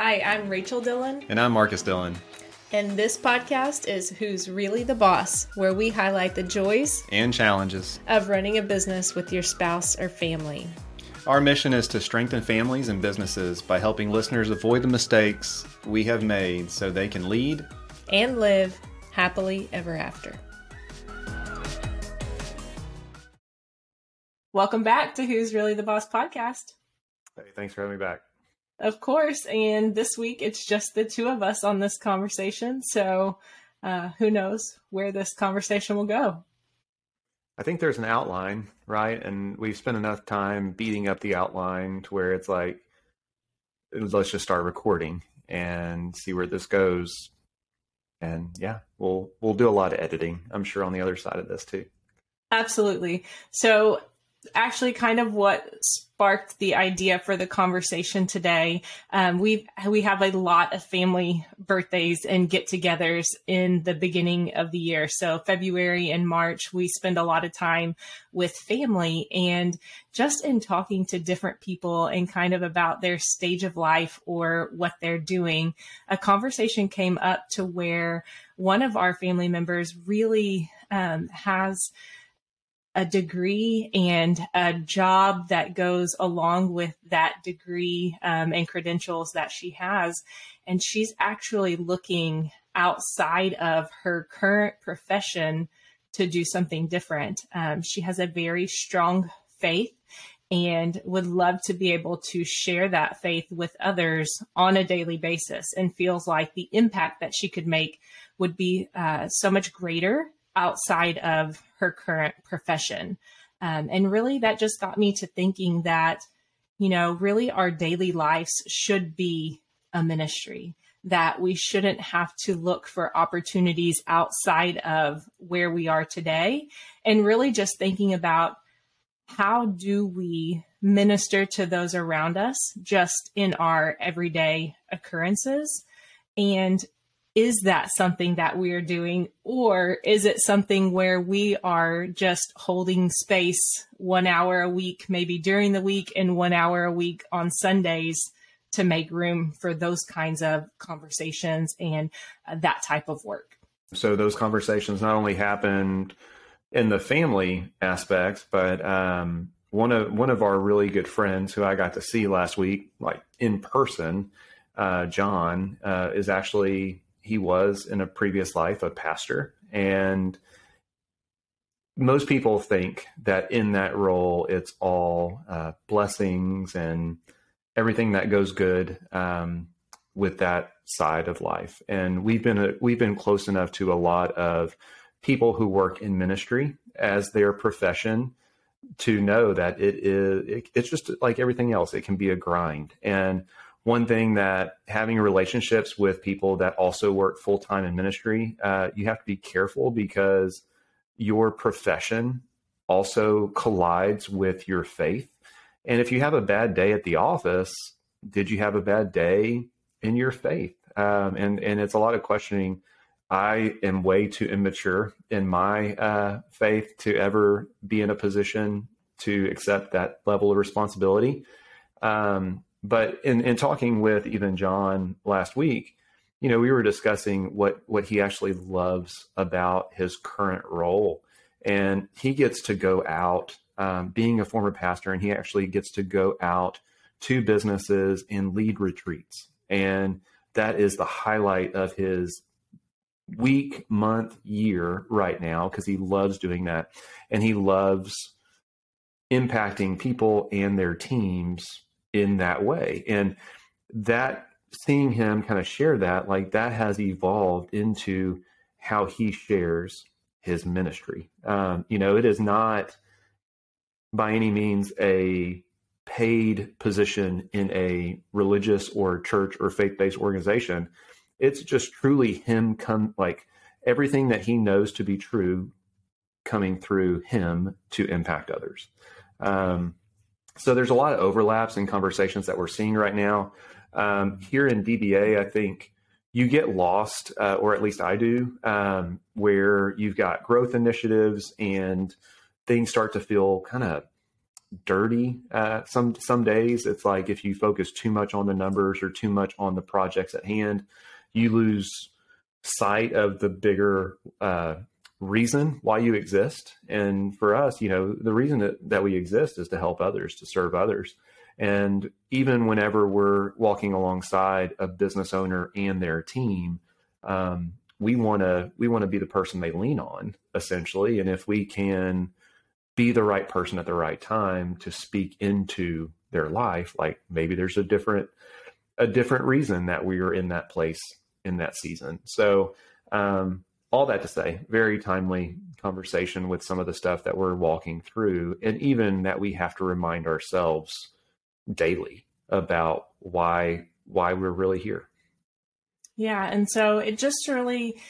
Hi, I'm Rachel Dillon. And I'm Marcus Dillon. And this podcast is Who's Really the Boss, where we highlight the joys and challenges of running a business with your spouse or family. Our mission is to strengthen families and businesses by helping listeners avoid the mistakes we have made so they can lead and live happily ever after. Welcome back to Who's Really the Boss podcast. Hey, thanks for having me back. Of course. And this week it's just the two of us on this conversation. So uh, who knows where this conversation will go. I think there's an outline, right? And we've spent enough time beating up the outline to where it's like, let's just start recording and see where this goes. And yeah, we'll we'll do a lot of editing, I'm sure, on the other side of this too. Absolutely. So actually kind of what sparked the idea for the conversation today. Um, we we have a lot of family birthdays and get-togethers in the beginning of the year. So February and March, we spend a lot of time with family, and just in talking to different people and kind of about their stage of life or what they're doing, a conversation came up to where one of our family members really um, has a degree and a job that goes along with that degree um, and credentials that she has. And she's actually looking outside of her current profession to do something different. Um, she has a very strong faith and would love to be able to share that faith with others on a daily basis and feels like the impact that she could make would be uh, so much greater outside of her current profession. Um, and really, that just got me to thinking that, you know, really our daily lives should be a ministry, that we shouldn't have to look for opportunities outside of where we are today. And really just thinking about how do we minister to those around us just in our everyday occurrences and is that something that we are doing? Or is it something where we are just holding space one hour a week maybe during the week and one hour a week on sundays to make room for those kinds of conversations and uh, that type of work? So those conversations not only happened in the family aspects but um, one of one of our really good friends who i got to see last week like in person uh, john uh, is actually he was in a previous life a pastor. And most people think that in that role it's all uh, blessings and everything that goes good um, with that side of life. And we've been a, we've been close enough to a lot of people who work in ministry as their profession to know that it is it, it's just like everything else. It can be a grind. And one thing that having relationships with people that also work full time in ministry, uh, you have to be careful because your profession also collides with your faith. And if you have a bad day at the office, did you have a bad day in your faith? Um, and and it's a lot of questioning. I am way too immature in my uh, faith to ever be in a position to accept that level of responsibility. Um, but in, in talking with even John last week, you know, we were discussing what what he actually loves about his current role, and he gets to go out, um, being a former pastor, and he actually gets to go out to businesses and lead retreats, and that is the highlight of his week, month, year right now because he loves doing that, and he loves impacting people and their teams in that way. And that seeing him kind of share that, like that has evolved into how he shares his ministry. Um, you know, it is not by any means a paid position in a religious or church or faith-based organization. It's just truly him come like everything that he knows to be true coming through him to impact others. Um, so there's a lot of overlaps in conversations that we're seeing right now. Um, here in DBA, I think you get lost, uh, or at least I do, um, where you've got growth initiatives and things start to feel kind of dirty. Uh, some some days it's like if you focus too much on the numbers or too much on the projects at hand, you lose sight of the bigger uh, reason why you exist. And for us, you know, the reason that, that we exist is to help others, to serve others. And even whenever we're walking alongside a business owner and their team, um, we want to we want to be the person they lean on, essentially. And if we can be the right person at the right time to speak into their life, like maybe there's a different a different reason that we are in that place in that season. So um, all that to say, very timely conversation with some of the stuff that we're walking through, and even that we have to remind ourselves daily about why why we're really here. Yeah, and so it just really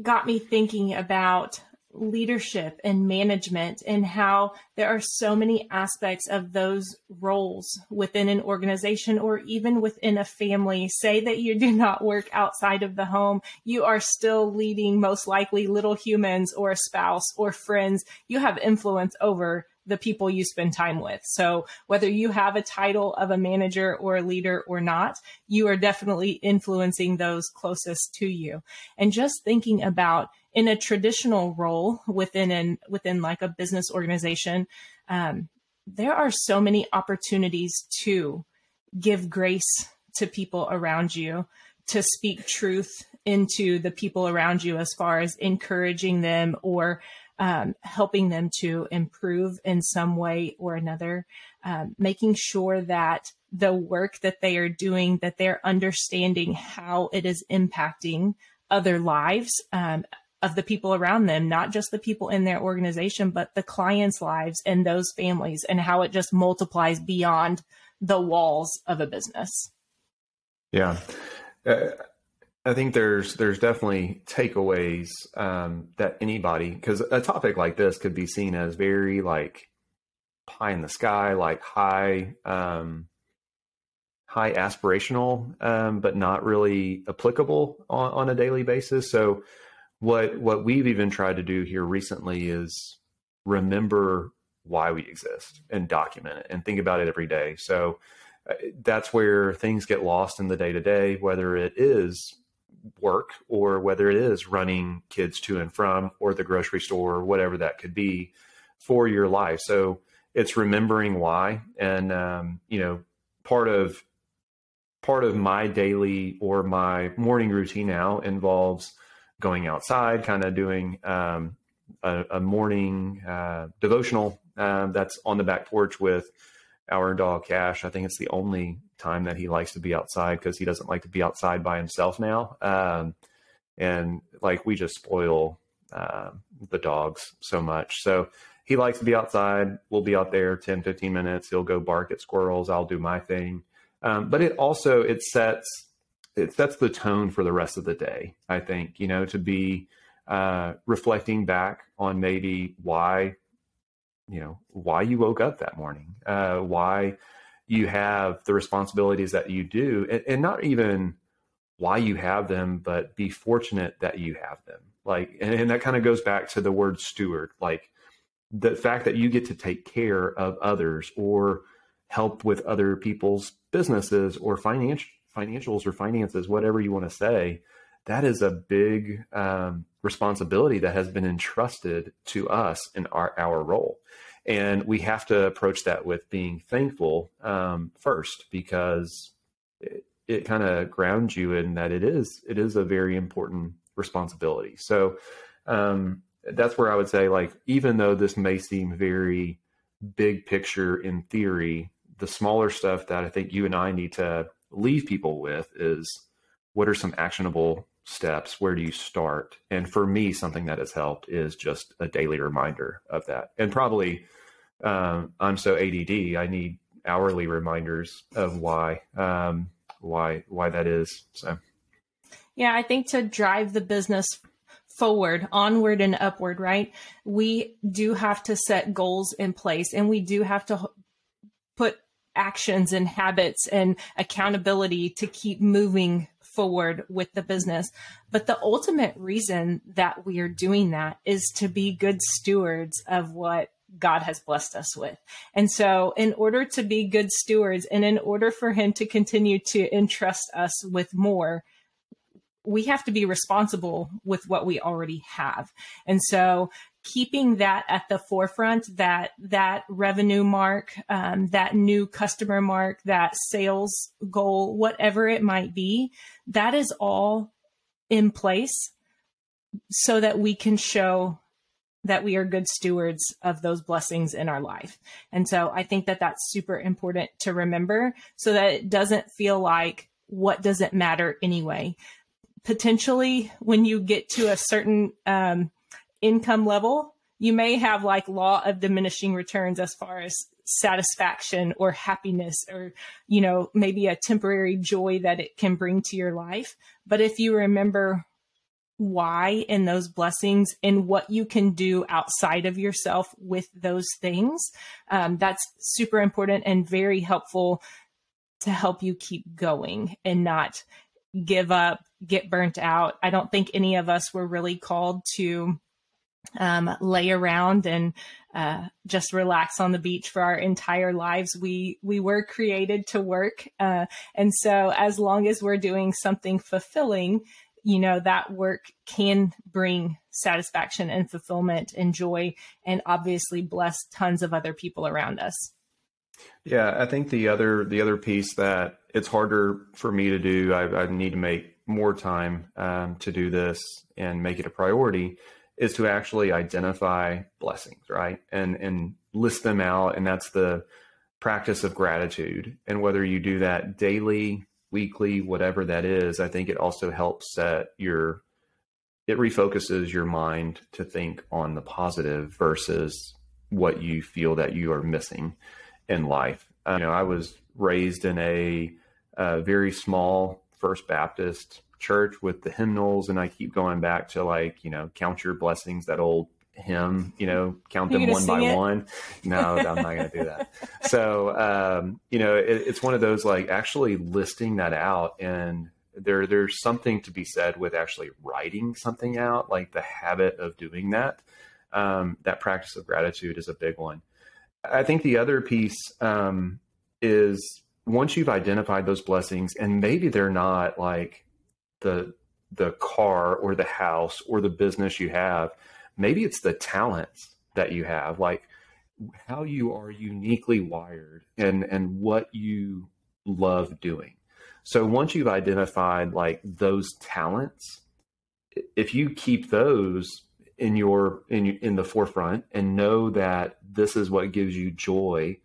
got me thinking about leadership and management and how there are so many aspects of those roles within an organization or even within a family. Say that you do not work outside of the home, you are still leading most likely little humans or a spouse or friends. You have influence over the people you spend time with. So whether you have a title of a manager or a leader or not, you are definitely influencing those closest to you. And just thinking about in a traditional role within an within like a business organization, um, there are so many opportunities to give grace to people around you, to speak truth into the people around you as far as encouraging them or um, helping them to improve in some way or another, um, making sure that the work that they are doing, that they're understanding how it is impacting other lives, um, of the people around them, not just the people in their organization, but the clients' lives and those families and how it just multiplies beyond the walls of a business. Yeah. Uh, I think there's there's definitely takeaways um, that anybody because a topic like this could be seen as very like pie in the sky, like high um, high aspirational, um, but not really applicable on, on a daily basis. So what what we've even tried to do here recently is remember why we exist and document it and think about it every day. So uh, that's where things get lost in the day to day, whether it is work or whether it is running kids to and from or the grocery store or whatever that could be for your life. So it's remembering why, and um, you know, part of part of my daily or my morning routine now involves going outside, kind of doing um, a, a, morning uh, devotional uh, that's on the back porch with our dog Cash. I think it's the only time that he likes to be outside because he doesn't like to be outside by himself now. Um, and like we just spoil uh, the dogs so much. So he likes to be outside. We'll be out there 10, 15 minutes. He'll go bark at squirrels. I'll do my thing. Um, but it also, it sets it sets the tone for the rest of the day. I think you know to be uh, reflecting back on maybe why you know why you woke up that morning, uh, why you have the responsibilities that you do, and, and not even why you have them, but be fortunate that you have them. Like, and, and that kind of goes back to the word steward. Like the fact that you get to take care of others or help with other people's businesses or financial financials or finances, whatever you want to say, that is a big um, responsibility that has been entrusted to us in our, our role. And we have to approach that with being thankful um, first because it, it kind of grounds you in that it is it is a very important responsibility. So um, that's where I would say, like, even though this may seem very big picture in theory, the smaller stuff that I think you and I need to leave people with is what are some actionable steps? Where do you start? And for me, something that has helped is just a daily reminder of that. And probably um, I'm so ADD, I need hourly reminders of why um, why why that is. So, yeah, I think to drive the business forward, onward and upward, right? We do have to set goals in place, and we do have to put actions and habits and accountability to keep moving forward with the business. But the ultimate reason that we are doing that is to be good stewards of what God has blessed us with. And so, in order to be good stewards and in order for Him to continue to entrust us with more, we have to be responsible with what we already have. And so, keeping that at the forefront, that that revenue mark, um, that new customer mark, that sales goal, whatever it might be, that is all in place so that we can show that we are good stewards of those blessings in our life. And so I think that that's super important to remember so that it doesn't feel like what does it matter anyway. Potentially, when you get to a certain um, income level, you may have like law of diminishing returns as far as satisfaction or happiness or you know maybe a temporary joy that it can bring to your life but if you remember why in those blessings and what you can do outside of yourself with those things. Um, that's super important and very helpful to help you keep going and not give up, get burnt out. I don't think any of us were really called to um, lay around and uh, just relax on the beach for our entire lives. We we were created to work, uh, and so as long as we're doing something fulfilling you know, that work can bring satisfaction and fulfillment and joy and obviously bless tons of other people around us. Yeah, I think the other the other piece that it's harder for me to do. I, I need to make more time um, to do this and make it a priority. Is to actually identify blessings, right, and and list them out, and that's the practice of gratitude. And whether you do that daily, weekly, whatever that is, I think it also helps set your it refocuses your mind to think on the positive versus what you feel that you are missing in life. Uh, you know, I was raised in a, a very small First Baptist church with the hymnals, and I keep going back to like you know, count your blessings, that old hymn, you know, count them one by it? one. No, I'm not going to do that. So, um, you know, it, it's one of those like actually listing that out and there, there's something to be said with actually writing something out, like the habit of doing that. Um, that practice of gratitude is a big one. I think the other piece um, is once you've identified those blessings, and maybe they're not like the the car or the house or the business you have, maybe it's the talents that you have like how you are uniquely wired and and what you love doing. So once you've identified like those talents if you keep those in your in in the forefront and know that this is what gives you joy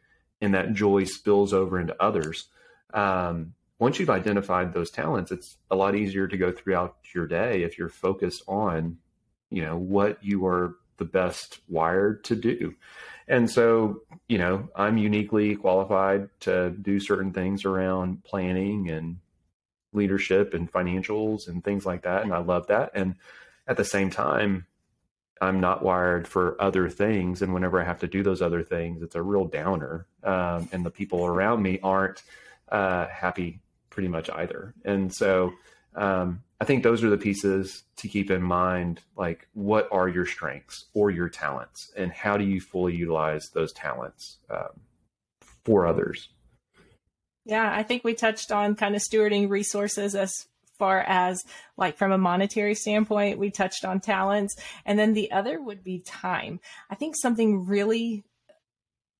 and that joy spills over into others um, once you've identified those talents it's a lot easier to go throughout your day if you're focused on you know what you are the best wired to do. And so you know i'm uniquely qualified to do certain things around planning and leadership and financials and things like that and i love that. And at the same time i'm not wired for other things and whenever i have to do those other things it's a real downer um, and the people around me aren't uh, happy pretty much either and so um, I think those are the pieces to keep in mind. Like, what are your strengths or your talents, and how do you fully utilize those talents um, for others? Yeah, I think we touched on kind of stewarding resources as far as like from a monetary standpoint. We touched on talents, and then the other would be time. I think something really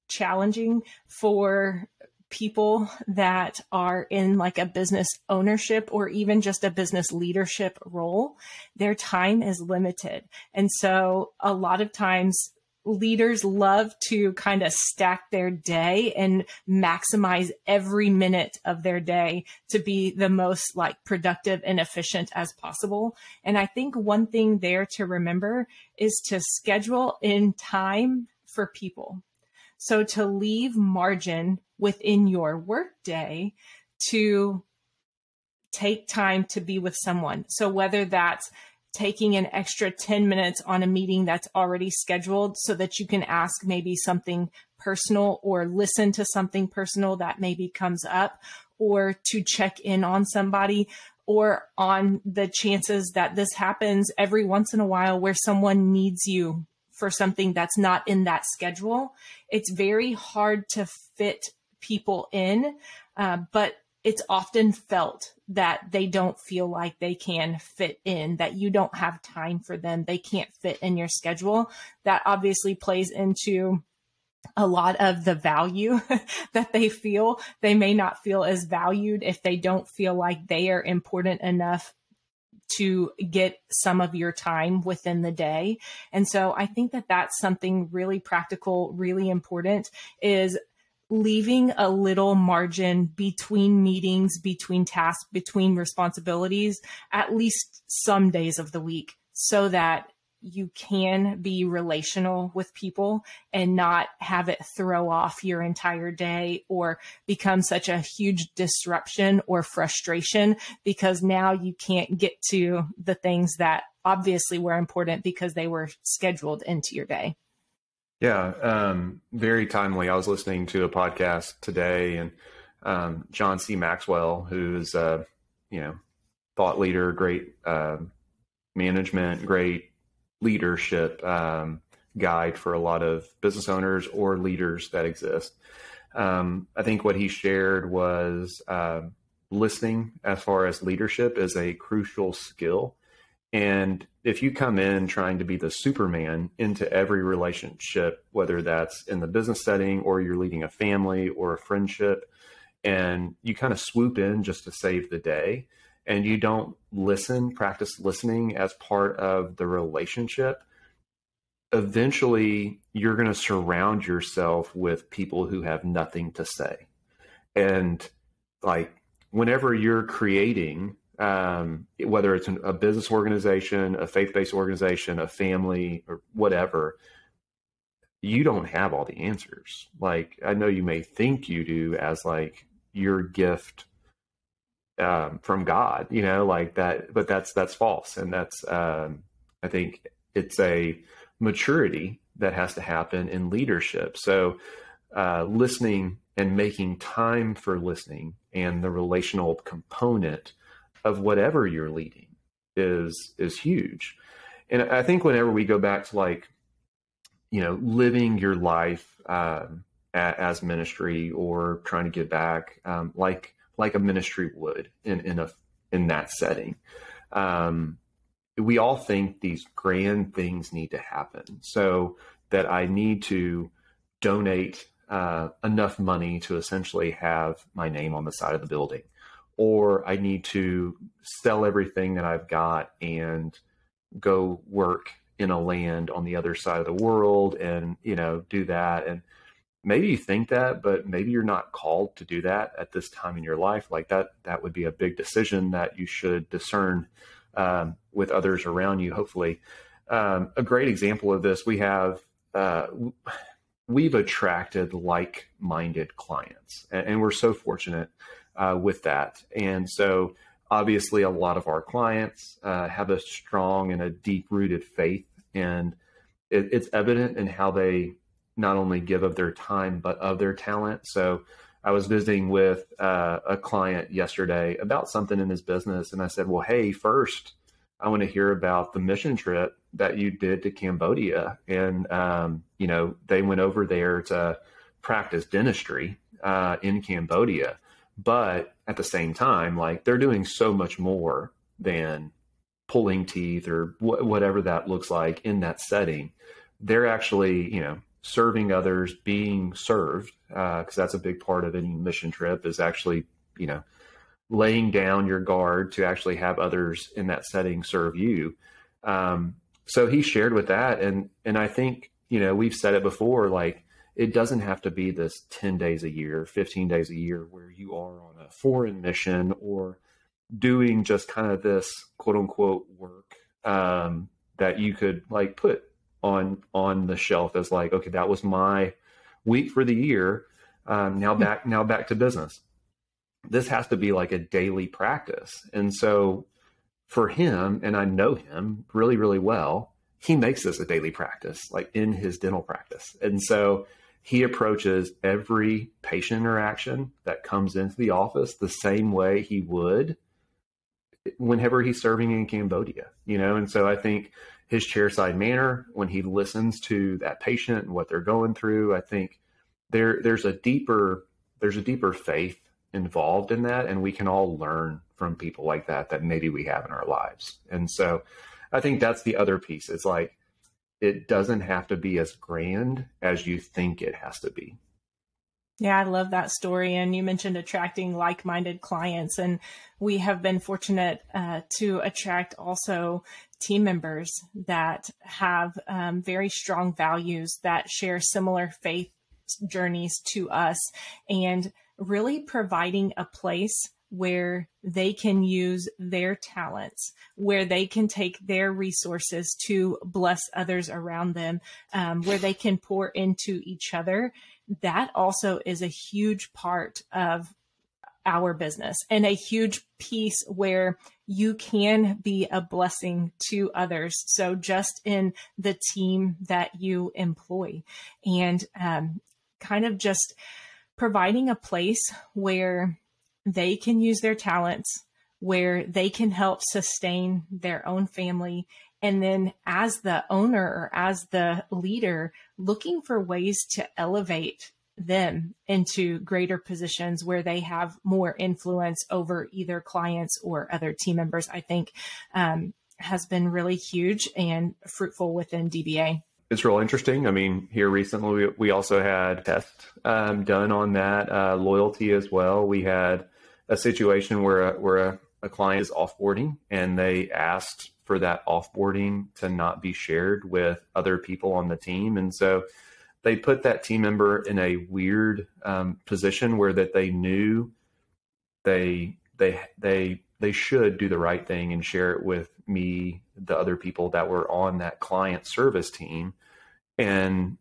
challenging for people that are in like a business ownership or even just a business leadership role, their time is limited. And so a lot of times leaders love to kind of stack their day and maximize every minute of their day to be the most like productive and efficient as possible. And I think one thing there to remember is to schedule in time for people. So to leave margin within your workday to take time to be with someone. So whether that's taking an extra 10 minutes on a meeting that's already scheduled so that you can ask maybe something personal or listen to something personal that maybe comes up or to check in on somebody or on the chances that this happens every once in a while where someone needs you for something that's not in that schedule, it's very hard to fit people in. Uh, but it's often felt that they don't feel like they can fit in, that you don't have time for them, they can't fit in your schedule. That obviously plays into a lot of the value that they feel. They may not feel as valued if they don't feel like they are important enough to get some of your time within the day. And so I think that that's something really practical, really important is leaving a little margin between meetings, between tasks, between responsibilities, at least some days of the week so that you can be relational with people and not have it throw off your entire day or become such a huge disruption or frustration because now you can't get to the things that obviously were important because they were scheduled into your day. Yeah, um, very timely. I was listening to a podcast today, and um, John C. Maxwell, who's a you know thought leader, great uh, management, great leadership um, guide for a lot of business owners or leaders that exist. Um, I think what he shared was uh, listening, as far as leadership, is a crucial skill and if you come in trying to be the Superman into every relationship, whether that's in the business setting or you're leading a family or a friendship, and you kind of swoop in just to save the day, and you don't listen, practice listening as part of the relationship, eventually you're going to surround yourself with people who have nothing to say. And like whenever you're creating um, whether it's a business organization, a faith based organization, a family, or whatever, you don't have all the answers. Like, I know you may think you do as like your gift um, from God, you know, like that, but that's, that's false. And that's, um, I think it's a maturity that has to happen in leadership. So, uh, listening and making time for listening and the relational component of whatever you're leading is is huge. And I think whenever we go back to like, you know, living your life um, as ministry or trying to give back, um, like like a ministry would in in a in that setting, um, we all think these grand things need to happen. So that I need to donate uh, enough money to essentially have my name on the side of the building or I need to sell everything that I've got and go work in a land on the other side of the world and, you know, do that. And maybe you think that, but maybe you're not called to do that at this time in your life. Like that, that would be a big decision that you should discern um, with others around you, hopefully. Um, a great example of this, we have, uh, we've attracted like minded clients, and, and, we're so fortunate uh, with that. And so, obviously, a lot of our clients uh, have a strong and a deep rooted faith, and it, it's evident in how they not only give of their time but of their talent. So, I was visiting with uh, a client yesterday about something in his business, and I said, "Well, hey, first, I want to hear about the mission trip that you did to Cambodia." And um, you know, they went over there to practice dentistry uh, in Cambodia. But at the same time, like they're doing so much more than pulling teeth or wh- whatever that looks like in that setting. They're actually, you know, serving others, being served, because uh, that's a big part of any mission trip is actually, you know, laying down your guard to actually have others in that setting serve you. Um, so he shared with that, and and I think you know we've said it before, like it doesn't have to be this 10 days a year, 15 days a year where you are on a foreign mission or doing just kind of this quote unquote work um, that you could like put on on the shelf as like, okay, that was my week for the year. Um, now back now back to business. This has to be like a daily practice. And so for him, and I know him really, really well, he makes this a daily practice, like in his dental practice. And so he approaches every patient interaction that comes into the office the same way he would whenever he's serving in Cambodia, you know, and so I think his chairside manner when he listens to that patient and what they're going through, I think there there's a deeper there's a deeper faith involved in that and we can all learn from people like that that maybe we have in our lives. And so I think that's the other piece. It's like it doesn't have to be as grand as you think it has to be. Yeah, I love that story. And you mentioned attracting like minded clients. And we have been fortunate uh, to attract also team members that have um, very strong values that share similar faith journeys to us and really providing a place where they can use their talents, where they can take their resources to bless others around them, um, where they can pour into each other. That also is a huge part of our business and a huge piece where you can be a blessing to others. So just in the team that you employ and um, kind of just providing a place where they can use their talents, where they can help sustain their own family. And then, as the owner or as the leader, looking for ways to elevate them into greater positions where they have more influence over either clients or other team members, I think um, has been really huge and fruitful within DBA. It's real interesting. I mean, here recently we, we also had tests um, done on that uh, loyalty as well. We had a situation where a, where a, a client is offboarding and they asked for that offboarding to not be shared with other people on the team, and so they put that team member in a weird um, position where that they knew they they they they should do the right thing and share it with me, the other people that were on that client service team, and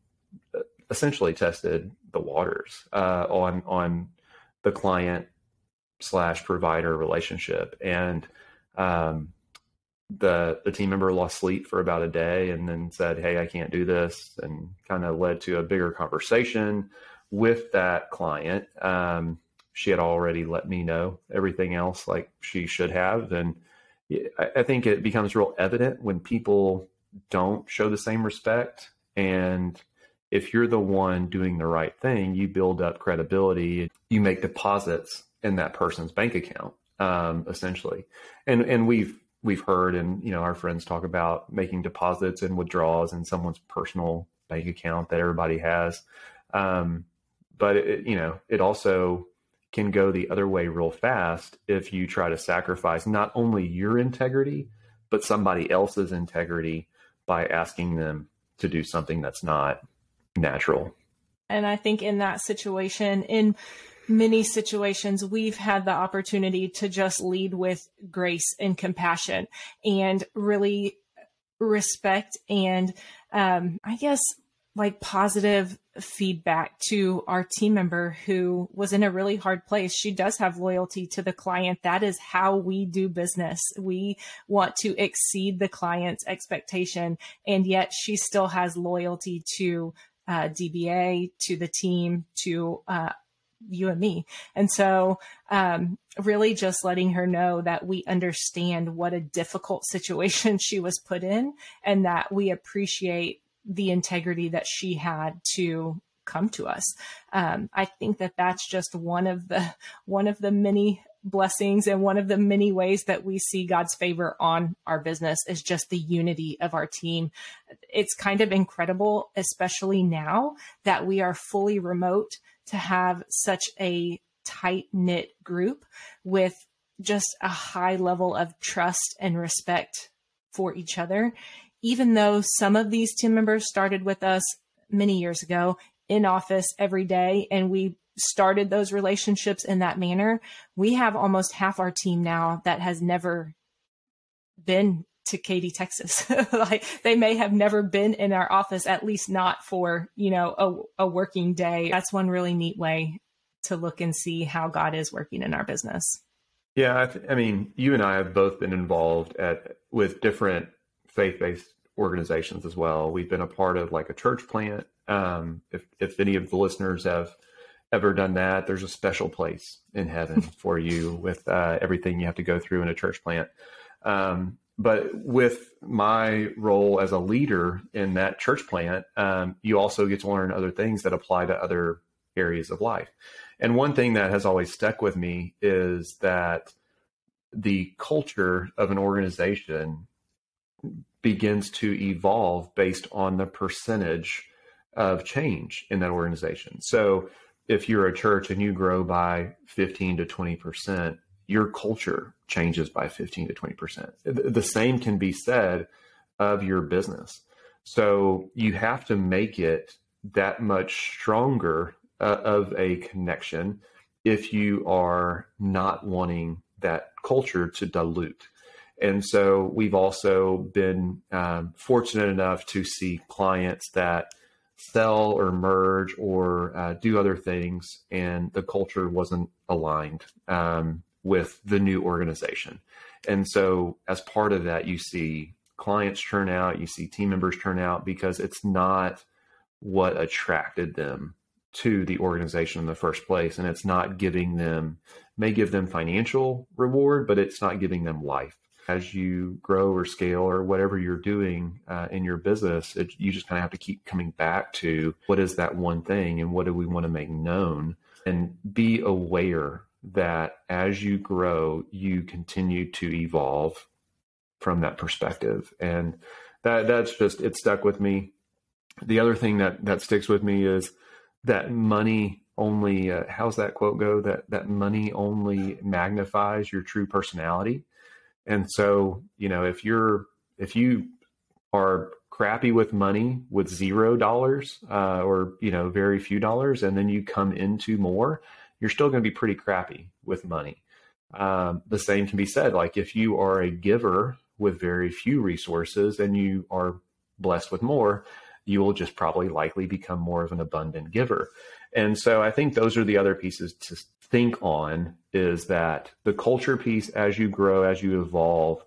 uh, essentially tested the waters uh, on on the client slash provider relationship. And um, the the team member lost sleep for about a day and then said, "Hey, I can't do this," and kind of led to a bigger conversation with that client. Um, she had already let me know everything else like she should have, and I, I think it becomes real evident when people don't show the same respect and if you're the one doing the right thing, you build up credibility. You make deposits in that person's bank account, um, essentially. And and we've we've heard and you know our friends talk about making deposits and withdrawals in someone's personal bank account that everybody has. Um, but it, you know it also can go the other way real fast if you try to sacrifice not only your integrity but somebody else's integrity by asking them to do something that's not natural. And I think in that situation, in many situations, we've had the opportunity to just lead with grace and compassion and really respect and, um, I guess, like positive feedback to our team member who was in a really hard place. She does have loyalty to the client. That is how we do business. We want to exceed the client's expectation, and yet she still has loyalty to uh, DBA, to the team, to uh, you and me. And so, um, really just letting her know that we understand what a difficult situation she was put in and that we appreciate the integrity that she had to come to us. Um, I think that that's just one of the one of the many blessings and one of the many ways that we see God's favor on our business is just the unity of our team. It's kind of incredible, especially now that we are fully remote, to have such a tight knit group with just a high level of trust and respect for each other even though some of these team members started with us many years ago in office every day and we started those relationships in that manner, we have almost half our team now that has never been to Katy, Texas. like they may have never been in our office, at least not for, you know, a, a working day. That's one really neat way to look and see how God is working in our business. Yeah, I, th- I mean, you and I have both been involved at with different faith-based organizations as well. We've been a part of like a church plant. Um, if if any of the listeners have ever done that, there's a special place in heaven for you with uh, everything you have to go through in a church plant. Um, but with my role as a leader in that church plant, um, you also get to learn other things that apply to other areas of life. And one thing that has always stuck with me is that the culture of an organization begins to evolve based on the percentage of change in that organization. So if you're a church and you grow by 15 to 20%, your culture changes by 15 to 20%. The same can be said of your business. So you have to make it that much stronger uh, of a connection if you are not wanting that culture to dilute. And so we've also been um, fortunate enough to see clients that sell or merge or uh, do other things, and the culture wasn't aligned. Um, with the new organization. And so, as part of that, you see clients turn out, you see team members turn out because it's not what attracted them to the organization in the first place. And it's not giving them, may give them financial reward, but it's not giving them life. As you grow or scale or whatever you're doing uh, in your business, it, you just kind of have to keep coming back to what is that one thing and what do we want to make known and be aware that as you grow, you continue to evolve from that perspective. And that that's just it stuck with me. The other thing that that sticks with me is that money only uh, how's that quote go that that money only magnifies your true personality. And so, you know, if you're if you are crappy with money with zero dollars uh, or you know very few dollars and then you come into more you're still going to be pretty crappy with money. Um, the same can be said. Like if you are a giver with very few resources and you are blessed with more, you will just probably likely become more of an abundant giver. And so I think those are the other pieces to think on is that the culture piece as you grow, as you evolve,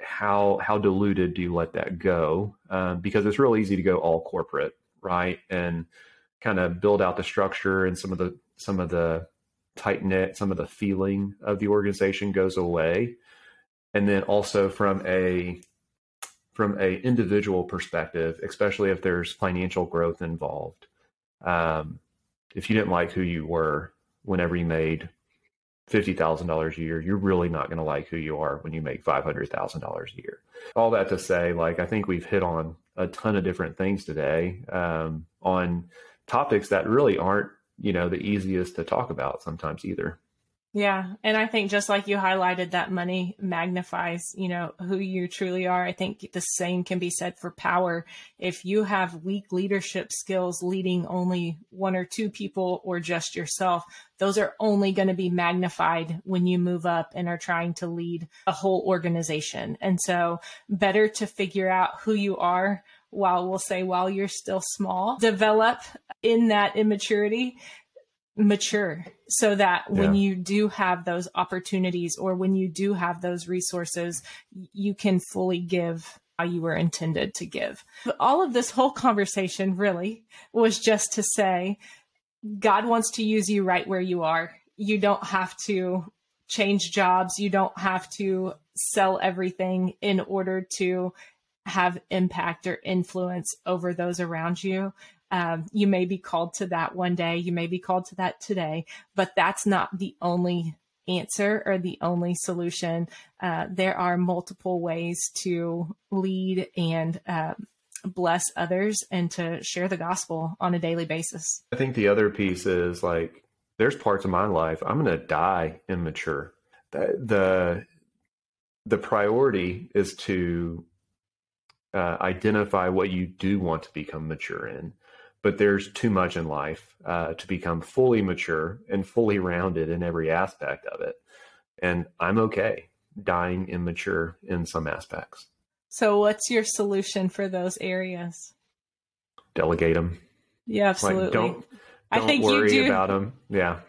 how how diluted do you let that go? Um, because it's real easy to go all corporate, right? And kind of build out the structure and some of the some of the tight knit, some of the feeling of the organization goes away. And then also from a from a individual perspective, especially if there's financial growth involved. Um, if you didn't like who you were whenever you made fifty thousand dollars a year, you're really not going to like who you are when you make five hundred thousand dollars a year. All that to say, like I think we've hit on a ton of different things today um, on topics that really aren't you know the easiest to talk about sometimes either yeah and i think just like you highlighted that money magnifies you know who you truly are. I think the same can be said for power. If you have weak leadership skills leading only one or two people or just yourself those are only going to be magnified when you move up and are trying to lead a whole organization. And so better to figure out who you are while we'll say while you're still small, develop in that immaturity, mature so that when yeah. you do have those opportunities or when you do have those resources, you can fully give how you were intended to give. All of this whole conversation really was just to say, God wants to use you right where you are. You don't have to change jobs. You don't have to sell everything in order to have impact or influence over those around you. Um, you may be called to that one day, you may be called to that today, but that's not the only answer or the only solution. Uh, there are multiple ways to lead and uh, bless others and to share the gospel on a daily basis. I think the other piece is like, there's parts of my life I'm going to die immature. The, the the priority is to uh, identify what you do want to become mature in. But there's too much in life uh, to become fully mature and fully rounded in every aspect of it. And I'm okay dying immature in some aspects. So, what's your solution for those areas? Delegate them. Yeah, absolutely. Like, don't, don't I think worry you do, about them. Yeah.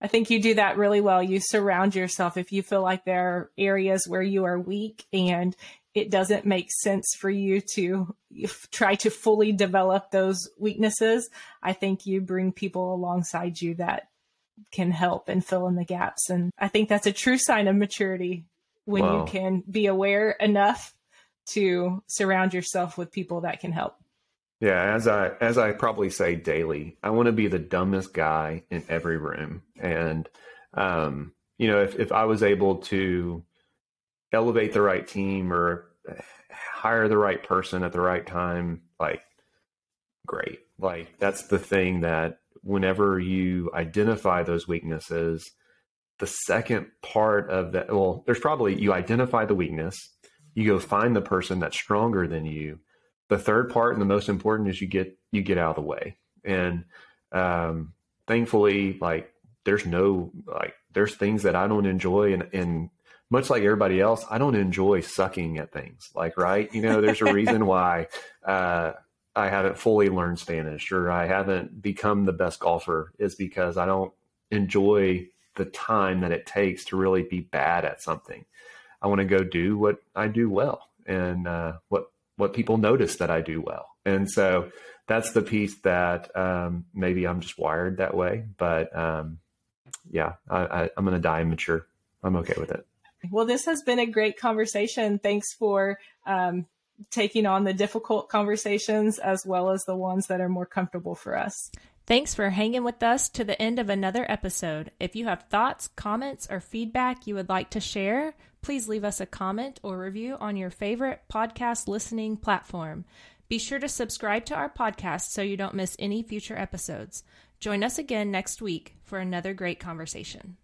I think you do that really well. You surround yourself if you feel like there are areas where you are weak and it doesn't make sense for you to try to fully develop those weaknesses, I think you bring people alongside you that can help and fill in the gaps. And I think that's a true sign of maturity when wow. you can be aware enough to surround yourself with people that can help. Yeah, as I as I probably say daily, I want to be the dumbest guy in every room. And um, you know, if if I was able to elevate the right team or hire the right person at the right time, like great. Like that's the thing that whenever you identify those weaknesses, the second part of that, well, there's probably you identify the weakness, you go find the person that's stronger than you. The third part and the most important is you get you get out of the way. And um, thankfully, like there's no like there's things that I don't enjoy and and much like everybody else, I don't enjoy sucking at things. Like, right? You know, there's a reason why uh, I haven't fully learned Spanish or I haven't become the best golfer is because I don't enjoy the time that it takes to really be bad at something. I want to go do what I do well and uh, what what people notice that I do well. And so that's the piece that um, maybe I'm just wired that way. But um, yeah, I, I, I'm going to die immature. I'm okay with it. Well, this has been a great conversation. Thanks for um, taking on the difficult conversations as well as the ones that are more comfortable for us. Thanks for hanging with us to the end of another episode. If you have thoughts, comments, or feedback you would like to share, please leave us a comment or review on your favorite podcast listening platform. Be sure to subscribe to our podcast so you don't miss any future episodes. Join us again next week for another great conversation.